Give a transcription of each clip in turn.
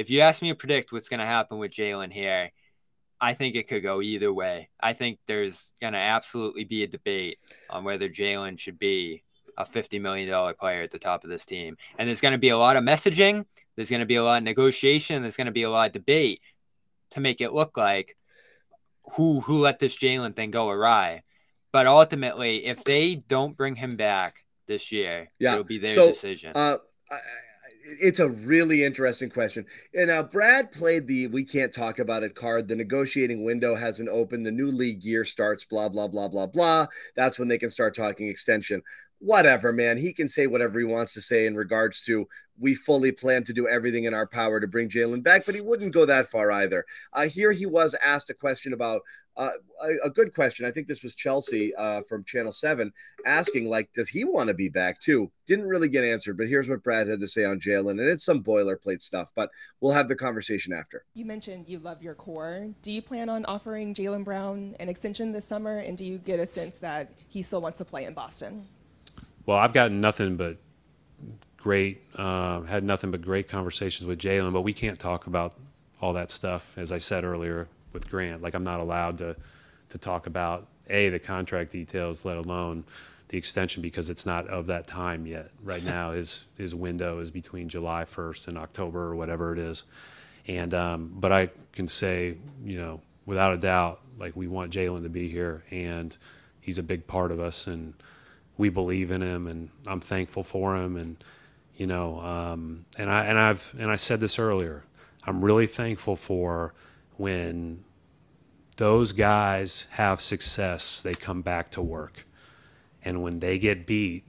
if you ask me to predict what's going to happen with Jaylen here, I think it could go either way. I think there's going to absolutely be a debate on whether Jaylen should be a $50 million player at the top of this team. And there's going to be a lot of messaging, there's going to be a lot of negotiation, there's going to be a lot of debate to make it look like who who let this Jaylen thing go awry. But ultimately, if they don't bring him back this year, yeah. it'll be their so, decision. Uh, I, it's a really interesting question. And now Brad played the we can't talk about it card. The negotiating window hasn't opened. The new league year starts, blah, blah, blah, blah, blah. That's when they can start talking extension. Whatever, man. He can say whatever he wants to say in regards to we fully plan to do everything in our power to bring Jaylen back, but he wouldn't go that far either. Uh, here he was asked a question about uh, a, a, good question. I think this was Chelsea uh, from Channel 7 asking, like, does he want to be back too? Didn't really get answered, but here's what Brad had to say on Jaylen. And it's some boilerplate stuff, but we'll have the conversation after. You mentioned you love your core. Do you plan on offering Jaylen Brown an extension this summer? And do you get a sense that he still wants to play in Boston? Well, I've gotten nothing but great, uh, had nothing but great conversations with Jaylen, but we can't talk about all that stuff, as I said earlier with Grant. Like I'm not allowed to to talk about a the contract details, let alone the extension, because it's not of that time yet. Right now, his his window is between July 1st and October or whatever it is. And um, but I can say, you know, without a doubt, like we want Jaylen to be here, and he's a big part of us, and we believe in him, and I'm thankful for him, and you know, um, and I and I've and I said this earlier. I'm really thankful for when those guys have success, they come back to work. And when they get beat,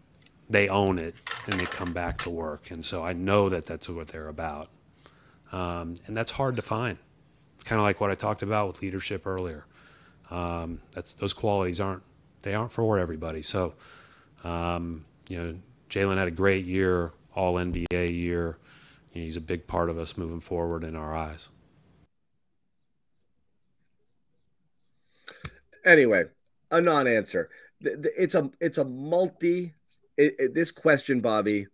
they own it and they come back to work. And so I know that that's what they're about. Um, and that's hard to find. Kind of like what I talked about with leadership earlier. Um, that's those qualities aren't they aren't for everybody. So, um, you know, Jaylen had a great year, All NBA year. You know, he's a big part of us moving forward in our eyes. Anyway, a non-answer. It's a it's a multi. It, it, this question, Bobby,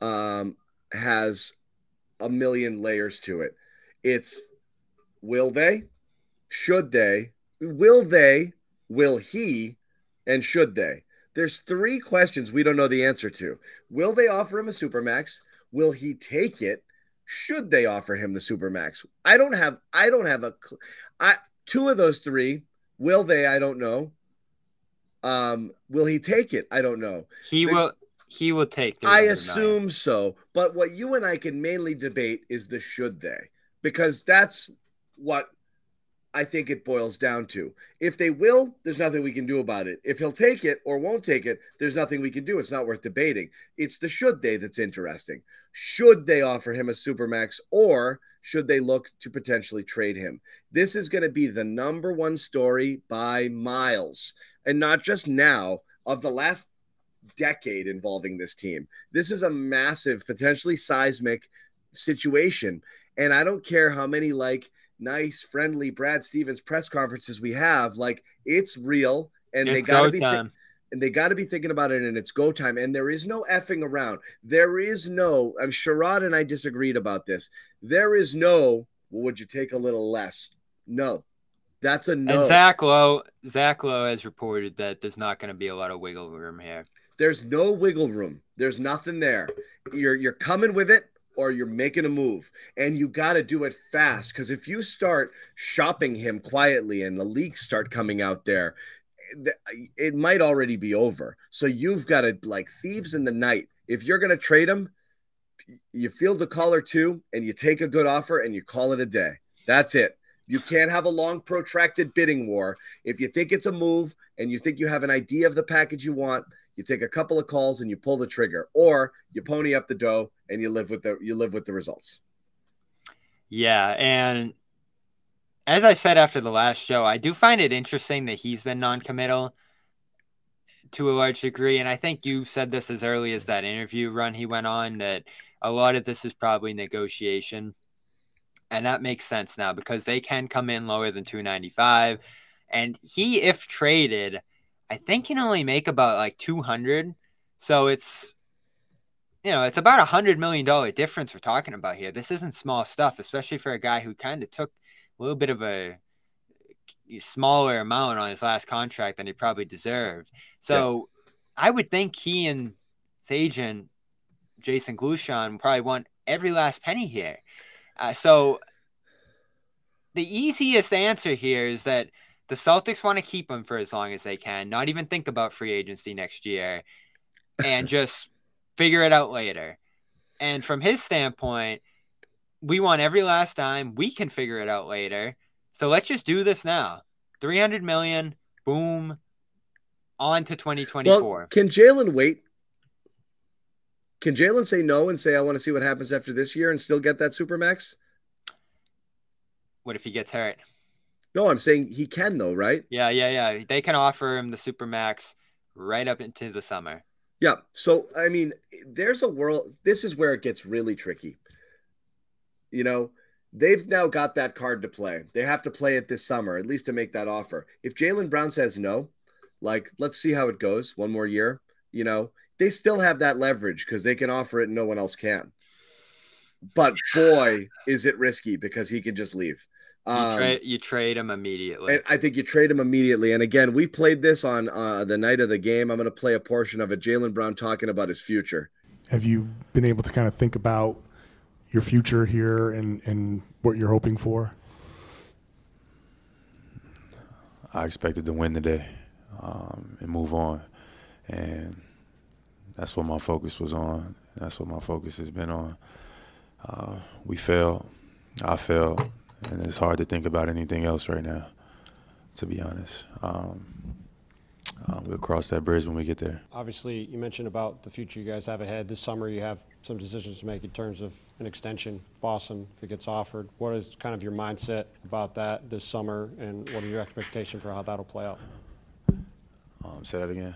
um, has a million layers to it. It's will they, should they, will they, will he, and should they? There's three questions we don't know the answer to. Will they offer him a supermax? Will he take it? Should they offer him the supermax? I don't have. I don't have a. I two of those three Will they? I don't know. Um, will he take it? I don't know. He the, will. He will take. I assume so. But what you and I can mainly debate is the should they, because that's what I think it boils down to. If they will, there's nothing we can do about it. If he'll take it or won't take it, there's nothing we can do. It's not worth debating. It's the should they that's interesting. Should they offer him a supermax or should they look to potentially trade him? This is going to be the number one story by miles, and not just now, of the last decade involving this team. This is a massive, potentially seismic situation. And I don't care how many like nice, friendly Brad Stevens press conferences we have, like it's real and it's they got to be. Th- and they got to be thinking about it and it's go time and there is no effing around. There is no i'm sherrod and i disagreed about this. There is no well, would you take a little less? No. That's a no. And zach lowe zach lowe has reported that there's not going to be a lot of wiggle room here. There's no wiggle room. There's nothing there. You're you're coming with it or you're making a move and you got to do it fast because if you start shopping him quietly and the leaks start coming out there eh, eh, it might already be over. So you've got to like thieves in the night. If you're going to trade him, you feel the call too and you take a good offer and you call it a day. That's it. You can't have a long, protracted bidding war. If you think it's a move and you think you have an idea of the package you want, you take a couple of calls and you pull the trigger, or you pony up the dough and you live with the you live with the results. Yeah, and as I said after the last show, I do find it interesting that he's been non-committal to a large degree, and I think you said this as early as that interview run he went on that a lot of this is probably negotiation, and that makes sense now because they can come in lower than 295, and he, if traded, I think can only make about like 200, so it's you know, it's about a hundred million dollar difference we're talking about here. This isn't small stuff, especially for a guy who kind of took a little bit of a smaller amount on his last contract than he probably deserved. So yeah. I would think he and his agent, Jason Glushon, probably want every last penny here. Uh, so the easiest answer here is that the Celtics want to keep him for as long as they can, not even think about free agency next year, and just figure it out later. And from his standpoint, we want every last dime. We can figure it out later. So let's just do this now. 300 million, boom, on to 2024. Well, can Jaylen wait? Can Jaylen say no and say, I want to see what happens after this year and still get that super max? What if he gets hurt? No, I'm saying he can though, right? Yeah, yeah, yeah. They can offer him the super max right up into the summer. Yeah. So I mean, there's a world. This is where it gets really tricky. You know, they've now got that card to play. They have to play it this summer, at least to make that offer. If Jaylen Brown says no, like let's see how it goes. One more year. You know, they still have that leverage because they can offer it and no one else can. But boy, is it risky because he can just leave. You, um, trade, you trade him immediately. I think you trade him immediately. And again, we played this on uh, the night of the game. I'm going to play a portion of it. Jaylen Brown talking about his future. Have you been able to kind of think about your future here and, and what you're hoping for? I expected to win today um, and move on. And that's what my focus was on. That's what my focus has been on. Uh, we failed. I failed and it's hard to think about anything else right now, to be honest. Um, uh, we'll cross that bridge when we get there. Obviously, you mentioned about the future you guys have ahead. This summer, you have some decisions to make in terms of an extension. Boston, if it gets offered, what is kind of your mindset about that this summer, and what are your expectations for how that'll play out? Um, say that again.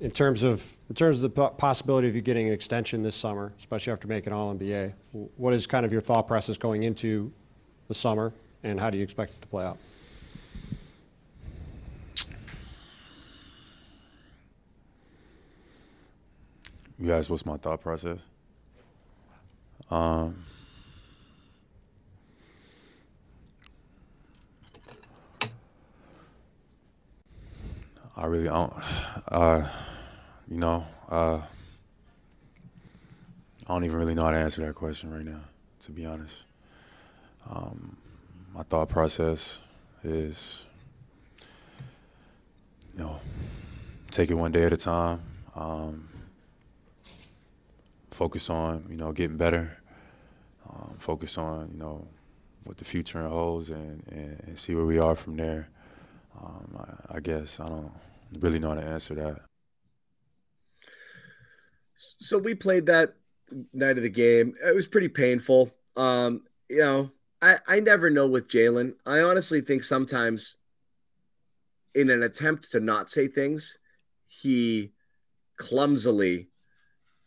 In terms of in terms of the possibility of you getting an extension this summer, especially after making All NBA, what is kind of your thought process going into the summer, and how do you expect it to play out? You guys, what's my thought process? Um, I really don't. Uh, you know, uh, I don't even really know how to answer that question right now, to be honest. Um, my thought process is, you know, take it one day at a time. Um, focus on, you know, getting better. Um, focus on, you know, what the future holds and, and, and see where we are from there. Um, I, I guess I don't really know how to answer that. So we played that night of the game. It was pretty painful. Um, you know, I, I never know with Jaylen. I honestly think sometimes in an attempt to not say things, he clumsily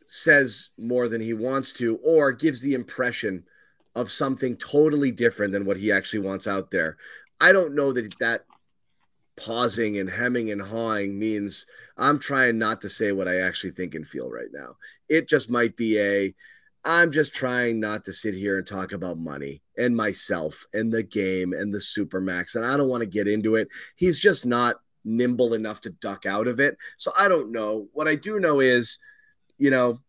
says more than he wants to or gives the impression of something totally different than what he actually wants out there. I don't know that that pausing and hemming and hawing means I'm trying not to say what I actually think and feel right now. It just might be a I'm just trying not to sit here and talk about money and myself and the game and the supermax. And I don't want to get into it. He's just not nimble enough to duck out of it. So I don't know. What I do know is, you know,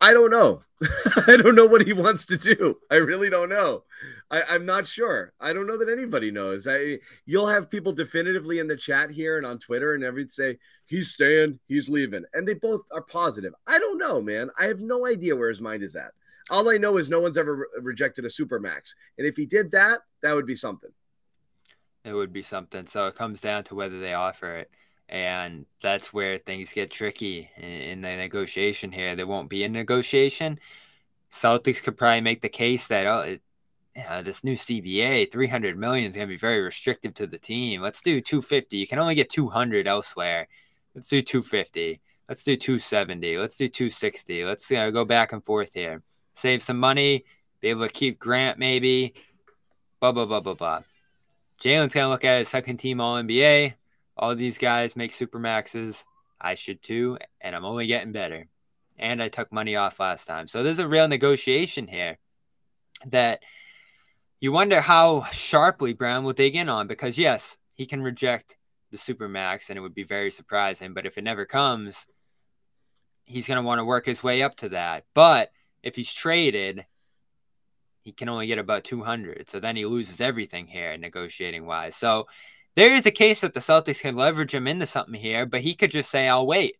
I don't know. I don't know what he wants to do. I really don't know. I, am not sure. I don't know that anybody knows. I you'll have people definitively in the chat here and on Twitter and everything say he's staying, he's leaving, and they both are positive. I don't know, man. I have no idea where his mind is at. All I know is no one's ever re- rejected a super max, and if he did that, that would be something. It would be something. So it comes down to whether they offer it, and that's where things get tricky in, in the negotiation here. There won't be a negotiation. Celtics could probably make the case that oh, it, you know, this new CBA, 300 million is going to be very restrictive to the team. Let's do 250. You can only get 200 elsewhere. Let's do 250. Let's do 270. Let's do 260. Let's you go back and forth here save some money, be able to keep Grant maybe, blah, blah, blah, blah, blah. Jaylen's going to look at his second team All NBA. All these guys make super maxes. I should too, and I'm only getting better. and I took money off last time. So there's a real negotiation here that you wonder how sharply Brown will dig in on because yes, he can reject the super max and it would be very surprising, but if it never comes, he's going to want to work his way up to that. But if he's traded, he can only get about 200. So then he loses everything here negotiating wise. So there is a case that the Celtics can leverage him into something here, but he could just say, I'll wait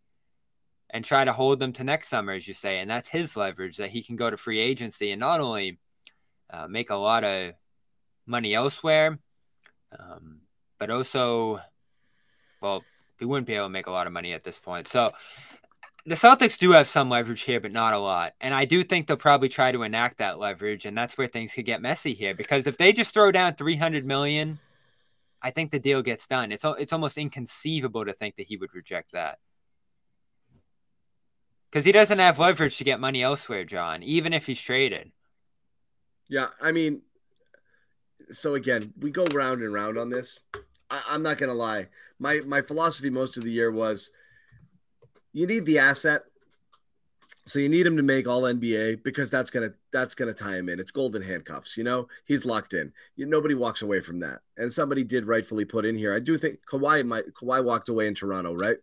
and try to hold them to next summer, as you say. And that's his leverage that he can go to free agency and not only uh, make a lot of money elsewhere, um, but also, well, he wouldn't be able to make a lot of money at this point. So the Celtics do have some leverage here, but not a lot. And I do think they'll probably try to enact that leverage, and that's where things could get messy here. Because if they just throw down three hundred million, I think the deal gets done. It's it's almost inconceivable to think that he would reject that because he doesn't have leverage to get money elsewhere, John. Even if he's traded. Yeah, I mean, so again, we go round and round on this. I, I'm not gonna lie. My my philosophy most of the year was you need the asset. So you need him to make all NBA because that's gonna that's gonna tie him in. It's golden handcuffs, you know. He's locked in. You, nobody walks away from that. And somebody did rightfully put in here. I do think Kawhi might Kawhi walked away in Toronto, right?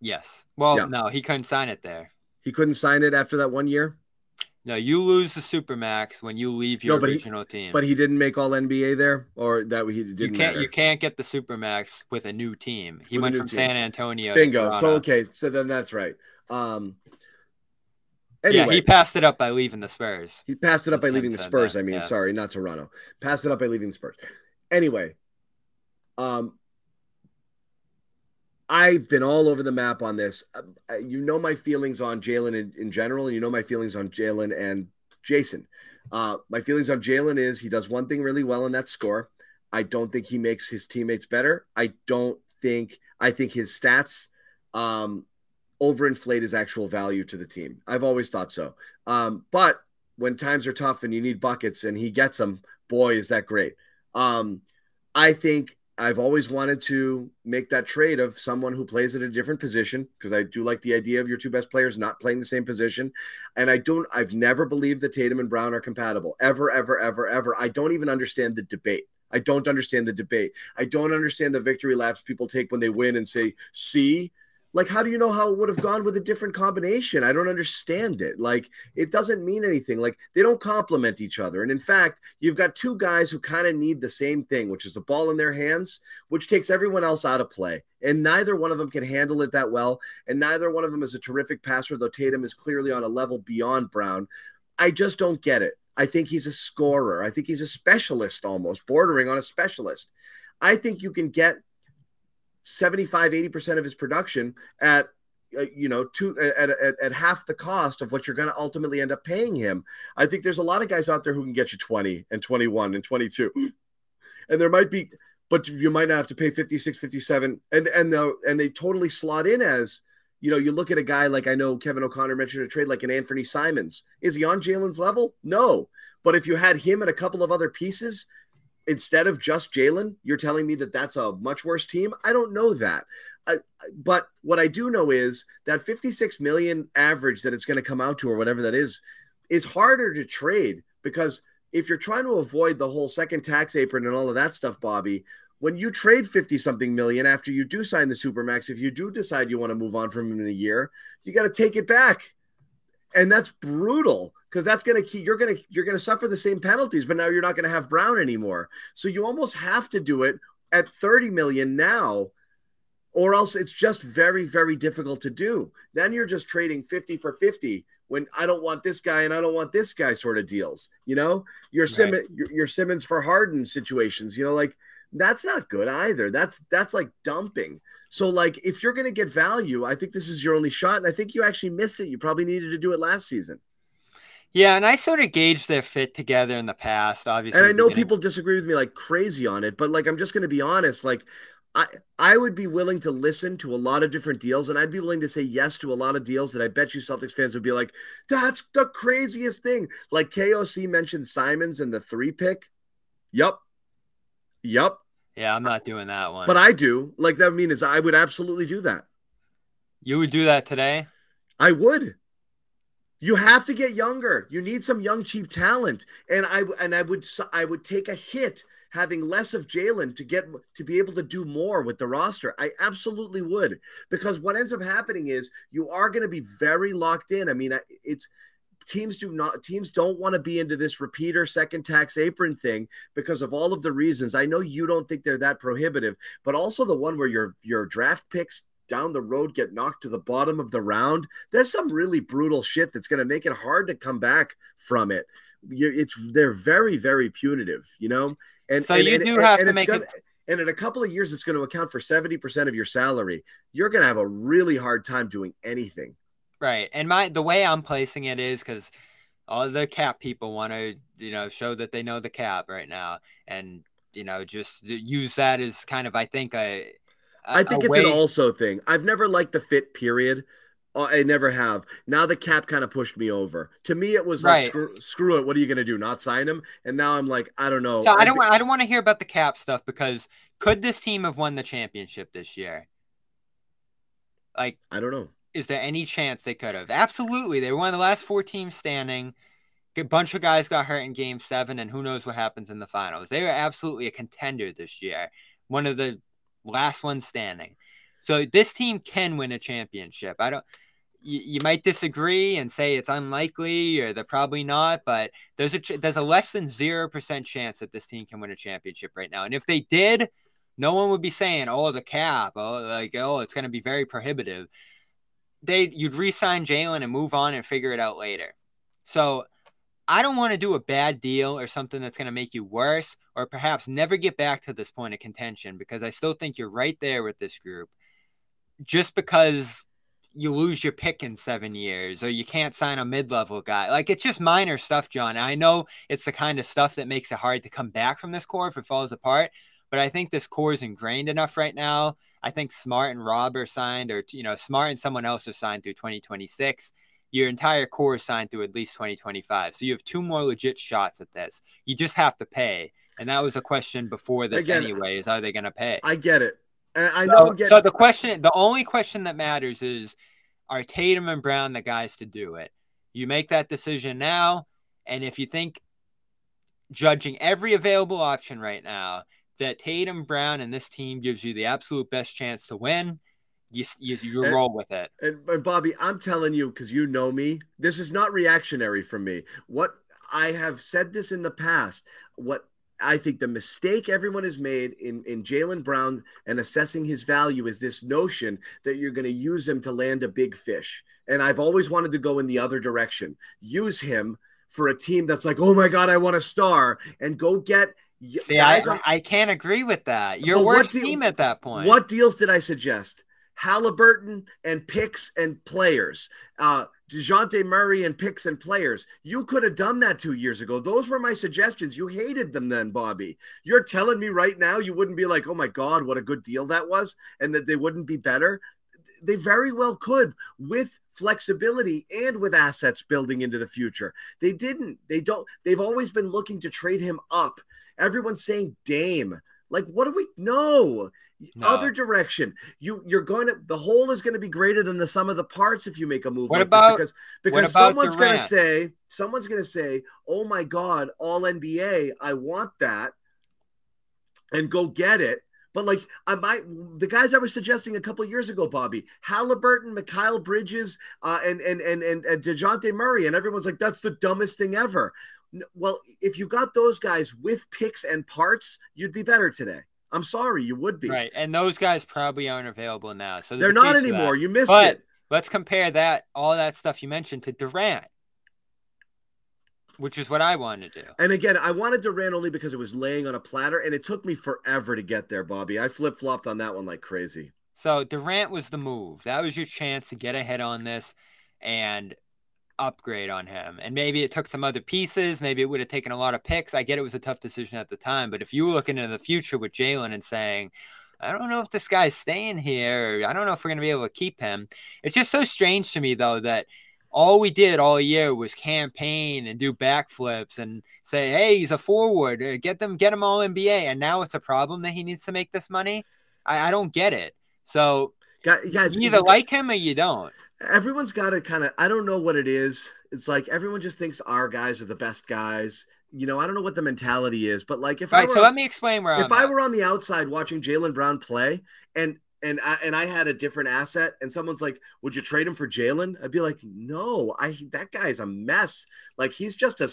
Yes. Well, yeah. no, he couldn't sign it there. He couldn't sign it after that one year. No, you lose the supermax when you leave your no, original he, team. But he didn't make all NBA there, or that he didn't. You can't. Matter. You can't get the supermax with a new team. He with went from team. San Antonio. Bingo. So okay, so then that's right. Um. Anyway, yeah, he passed it up by leaving the Spurs. He passed it up by leaving the Spurs. That, I mean, yeah. sorry, not Toronto. Passed it up by leaving the Spurs. Anyway, um, I've been all over the map on this. Uh, you know my feelings on Jaylen in, in, general, and you know my feelings on Jaylen and Jason. Uh, my feelings on Jaylen is he does one thing really well in that score. I don't think he makes his teammates better. I don't think I think his stats um, overinflate his actual value to the team. I've always thought so. Um, but when times are tough and you need buckets and he gets them, boy, is that great. Um, I think I've always wanted to make that trade of someone who plays at a different position because I do like the idea of your two best players not playing the same position. And I don't, I've never believed that Tatum and Brown are compatible ever, ever, ever, ever. I don't even understand the debate. I don't understand the debate. I don't understand the victory laps people take when they win and say, see, like how do you know how it would have gone with a different combination? I don't understand it. Like it doesn't mean anything. Like they don't complement each other. And in fact you've got two guys who kind of need the same thing which is the ball in their hands which takes everyone else out of play. And neither one of them can handle it that well. And neither one of them is a terrific passer though tatum is clearly on a level beyond brown. I just don't get it. I think he's a scorer. I think he's a specialist almost bordering on a specialist. I think you can get 75 80% of his production at uh, you know two at, at, at half the cost of what you're going to ultimately end up paying him. I think there's a lot of guys out there who can get you 20 and 21 and 22 and there might be but you might not have to pay 56 57 and and the, and they totally slot in as you know you look at a guy like i know kevin o'connor mentioned a trade like an anfernee simons. Is he on jaylen's level? No. But if you had him and a couple of other pieces instead of just Jaylen, you're telling me that that's a much worse team? I don't know that. I, but what I do know is that 56 million average that it's going to come out to, or whatever that is, is harder to trade because if you're trying to avoid the whole second tax apron and all of that stuff, Bobby, when you trade 50 something million after you do sign the Supermax, if you do decide you want to move on from him in a year, you got to take it back. And that's brutal because that's going to keep you're going to you're going to suffer the same penalties but now you're not going to have brown anymore. So you almost have to do it at 30 million now or else it's just very very difficult to do. Then you're just trading 50 for 50 when i don't want this guy and i don't want this guy sort of deals you know? Your right. simmons your, your simmons for harden situations you know like that's not good either that's that's like dumping so like if you're going to get value i think this is your only shot and i think you actually missed it you probably needed to do it last season yeah, and I sort of gauged their fit together in the past, obviously. And I know people disagree with me like crazy on it, but like I'm just going to be honest, like I I would be willing to listen to a lot of different deals, and I'd be willing to say yes to a lot of deals that I bet you Celtics fans would be like, "That's the craziest thing." Like KOC mentioned Simons and the three pick. Yup. Yup. Yeah, I'm not doing that one. But I do. Like that mean is I would absolutely do that. You would do that today? I would. You have to get younger. You need some young, cheap talent, and I and I would I would take a hit having less of Jaylen to get to be able to do more with the roster. I absolutely would because what ends up happening is you are going to be very locked in. I mean, it's teams do not teams don't want to be into this repeater second tax apron thing because of all of the reasons. I know you don't think they're that prohibitive, but also the one where your your draft picks down the road get knocked to the bottom of the round, there's some really brutal shit that's going to make it hard to come back from it. It's they're very very punitive, you know. And so and, you and, do and, have to make gonna, it. And in a couple of years, it's going to account for seventy percent of your salary. You're going to have a really hard time doing anything. Right, and my the way I'm placing it is because all the cap people want to you know show that they know the cap right now, and you know just use that as kind of I think a I think it's way... an also thing. I've never liked the fit period. Uh, I never have. Now the cap kind of pushed me over. To me, it was like right. screw, screw, it. What are you going to do? Not sign him? And now I'm like, I don't know. So I don't. I don't want to hear about the cap stuff because could this team have won the championship this year? Like I don't know. Is there any chance they could have? Absolutely. They were one of the last four teams standing. A bunch of guys got hurt in Game Seven, and who knows what happens in the finals. They are absolutely a contender this year. One of the last ones standing. So this team can win a championship. I don't. You, you might disagree and say it's unlikely or they're probably not, but there's a there's a less than zero percent chance that this team can win a championship right now. And if they did, no one would be saying, "Oh, the cap," oh, like, "Oh, it's going to be very prohibitive." They you'd re-sign Jaylen and move on and figure it out later. So I don't want to do a bad deal or something that's going to make you worse or perhaps never get back to this point of contention because I still think you're right there with this group. Just because you lose your pick in seven years or you can't sign a mid level guy. Like it's just minor stuff, John. I know it's the kind of stuff that makes it hard to come back from this core if it falls apart. But I think this core is ingrained enough right now. I think Smart and Rob are signed, or you know, Smart and someone else are signed through 2026 your entire core is signed through at least 2025. So you have two more legit shots at this. You just have to pay. And that was a question before this anyway, is are they going to pay? I get it. I so, know. so the question, the only question that matters is, are Tatum and Brown the guys to do it? You make that decision now. And if you think, judging every available option right now, that Tatum, Brown, and this team gives you the absolute best chance to win, you you, you and, roll with it. And, and Bobby, I'm telling you because you know me, this is not reactionary from me. What I have said this in the past. What I think the mistake everyone has made in, in Jaylen Brown and assessing his value is this notion that you're going to use him to land a big fish. And I've always wanted to go in the other direction. Use him for a team that's like, oh my God, I want a star, and go get. See, I, I can't agree with that. You're worst team at that point. What deals did I suggest? Halliburton and picks and players. Uh, DeJounte Murray and picks and players. You could have done that two years ago. Those were my suggestions. You hated them then, Bobby. You're telling me right now you wouldn't be like, oh my God, what a good deal that was, and that they wouldn't be better. They very well could with flexibility and with assets building into the future. They didn't. They don't. They've always been looking to trade him up. Everyone's saying Dame. Like, what do we know? No. Other direction. You you're going to the whole is going to be greater than the sum of the parts if you make a move what like about, because because someone's going to say someone's going to say, "Oh my God, All NBA, I want that," and go get it. But like I might, the guys I was suggesting a couple years ago, Bobby Halliburton, Mikal Bridges, uh, and and and and, and Dejounte Murray, and everyone's like, "That's the dumbest thing ever." Well, if you got those guys with picks and parts, you'd be better today. I'm sorry, you would be. Right. And those guys probably aren't available now. So they're not anymore. You missed but it. Let's compare that, all that stuff you mentioned, to Durant, which is what I wanted to do. And again, I wanted Durant only because it was laying on a platter, and it took me forever to get there, Bobby. I flip flopped on that one like crazy. So Durant was the move. That was your chance to get ahead on this. And upgrade on him. And maybe it took some other pieces. Maybe it would have taken a lot of picks. I get it was a tough decision at the time. But if you were looking into the future with Jaylen and saying, I don't know if this guy's staying here. I don't know if we're going to be able to keep him. It's just so strange to me, though, that all we did all year was campaign and do backflips and say, hey, he's a forward. Uh, get them, get him all NBA. And now it's a problem that he needs to make this money. I, I don't get it. So guys, you either like him or you don't. Everyone's got to kind of I don't know what it is. It's like everyone just thinks our guys are the best guys. You know, I don't know what the mentality is, but like if All I right, were, so let me explain where if I'm I at. were on the outside watching Jaylen Brown play and and I, and I had a different asset and someone's like, "Would you trade him for Jaylen?" I'd be like, "No, I that guy's a mess. Like he's just a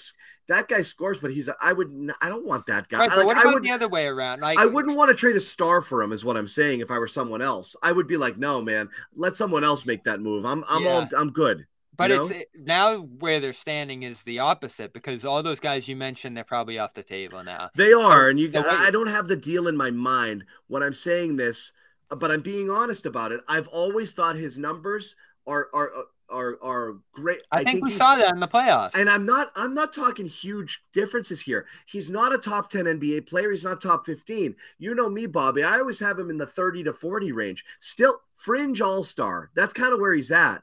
that guy scores, but he's a, I would I don't want that guy. Right, I, like what I about would the other way around? Like I wouldn't want to trade a star for him, is what I'm saying. If I were someone else, I would be like, no, man, let someone else make that move. I'm, I'm all, I'm good. But you it's know? it, now where they're standing is the opposite because all those guys you mentioned they're probably off the table now. They are, and you. the way- I don't have the deal in my mind when I'm saying this, but I'm being honest about it. I've always thought his numbers are are are are great. I, think, we saw that in the playoffs. And I'm not I'm not talking huge differences here. He's not a top 10 NBA player. He's not top 15. You know me, Bobby. I always have him in the 30 to 40 range. Still fringe all-star. That's kind of where he's at.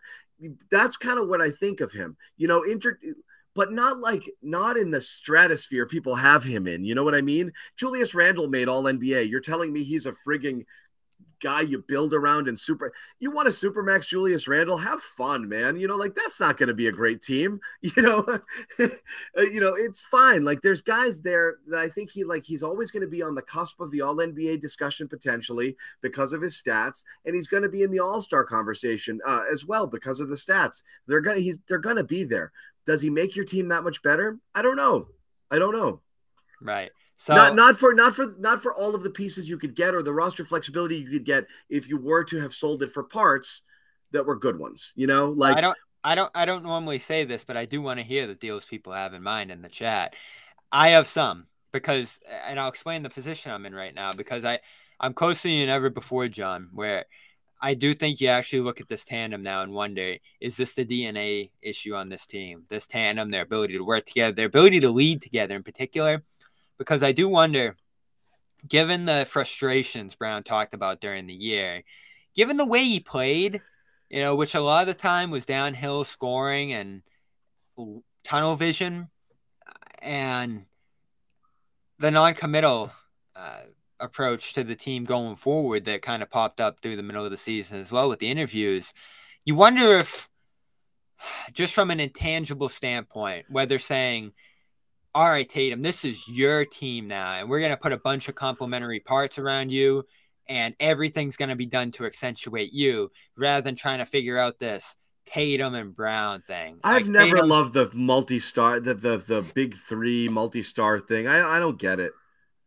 That's kind of what I think of him. You know, inter but not like not in the stratosphere people have him in. You know what I mean? Julius Randle made all NBA. You're telling me he's a frigging guy you build around and super you want a supermax Julius Randle? have fun man. You know like that's not going to be a great team. You know you know it's fine. Like there's guys there that I think he like he's always going to be on the cusp of the all NBA discussion potentially because of his stats and he's going to be in the all-star conversation uh, as well because of the stats. They're to he's they're going to be there. Does he make your team that much better? I don't know. I don't know. Right. So not not for not for not for all of the pieces you could get or the roster flexibility you could get if you were to have sold it for parts that were good ones. You know, like I don't I don't I don't normally say this, but I do want to hear the deals people have in mind in the chat. I have some because and I'll explain the position I'm in right now because I I'm closer than ever before, John, where I do think you actually look at this tandem now and wonder, is this the DNA issue on this team? This tandem, their ability to work together, their ability to lead together in particular. Because I do wonder, given the frustrations Brown talked about during the year, given the way he played, you know, which a lot of the time was downhill scoring and tunnel vision and the non-committal uh, approach to the team going forward that kind of popped up through the middle of the season as well with the interviews. You wonder if, just from an intangible standpoint, whether saying, all right, Tatum, this is your team now, and we're going to put a bunch of complementary parts around you, and everything's going to be done to accentuate you rather than trying to figure out this Tatum and Brown thing. I've Like, never Tatum- loved the multi-star the the the big 3 multi-star thing. I I don't get it.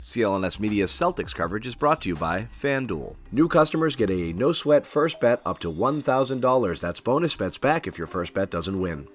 CLNS Media's Celtics coverage is brought to you by FanDuel. New customers get a no sweat first bet up to $1,000. That's bonus bets back if your first bet doesn't win.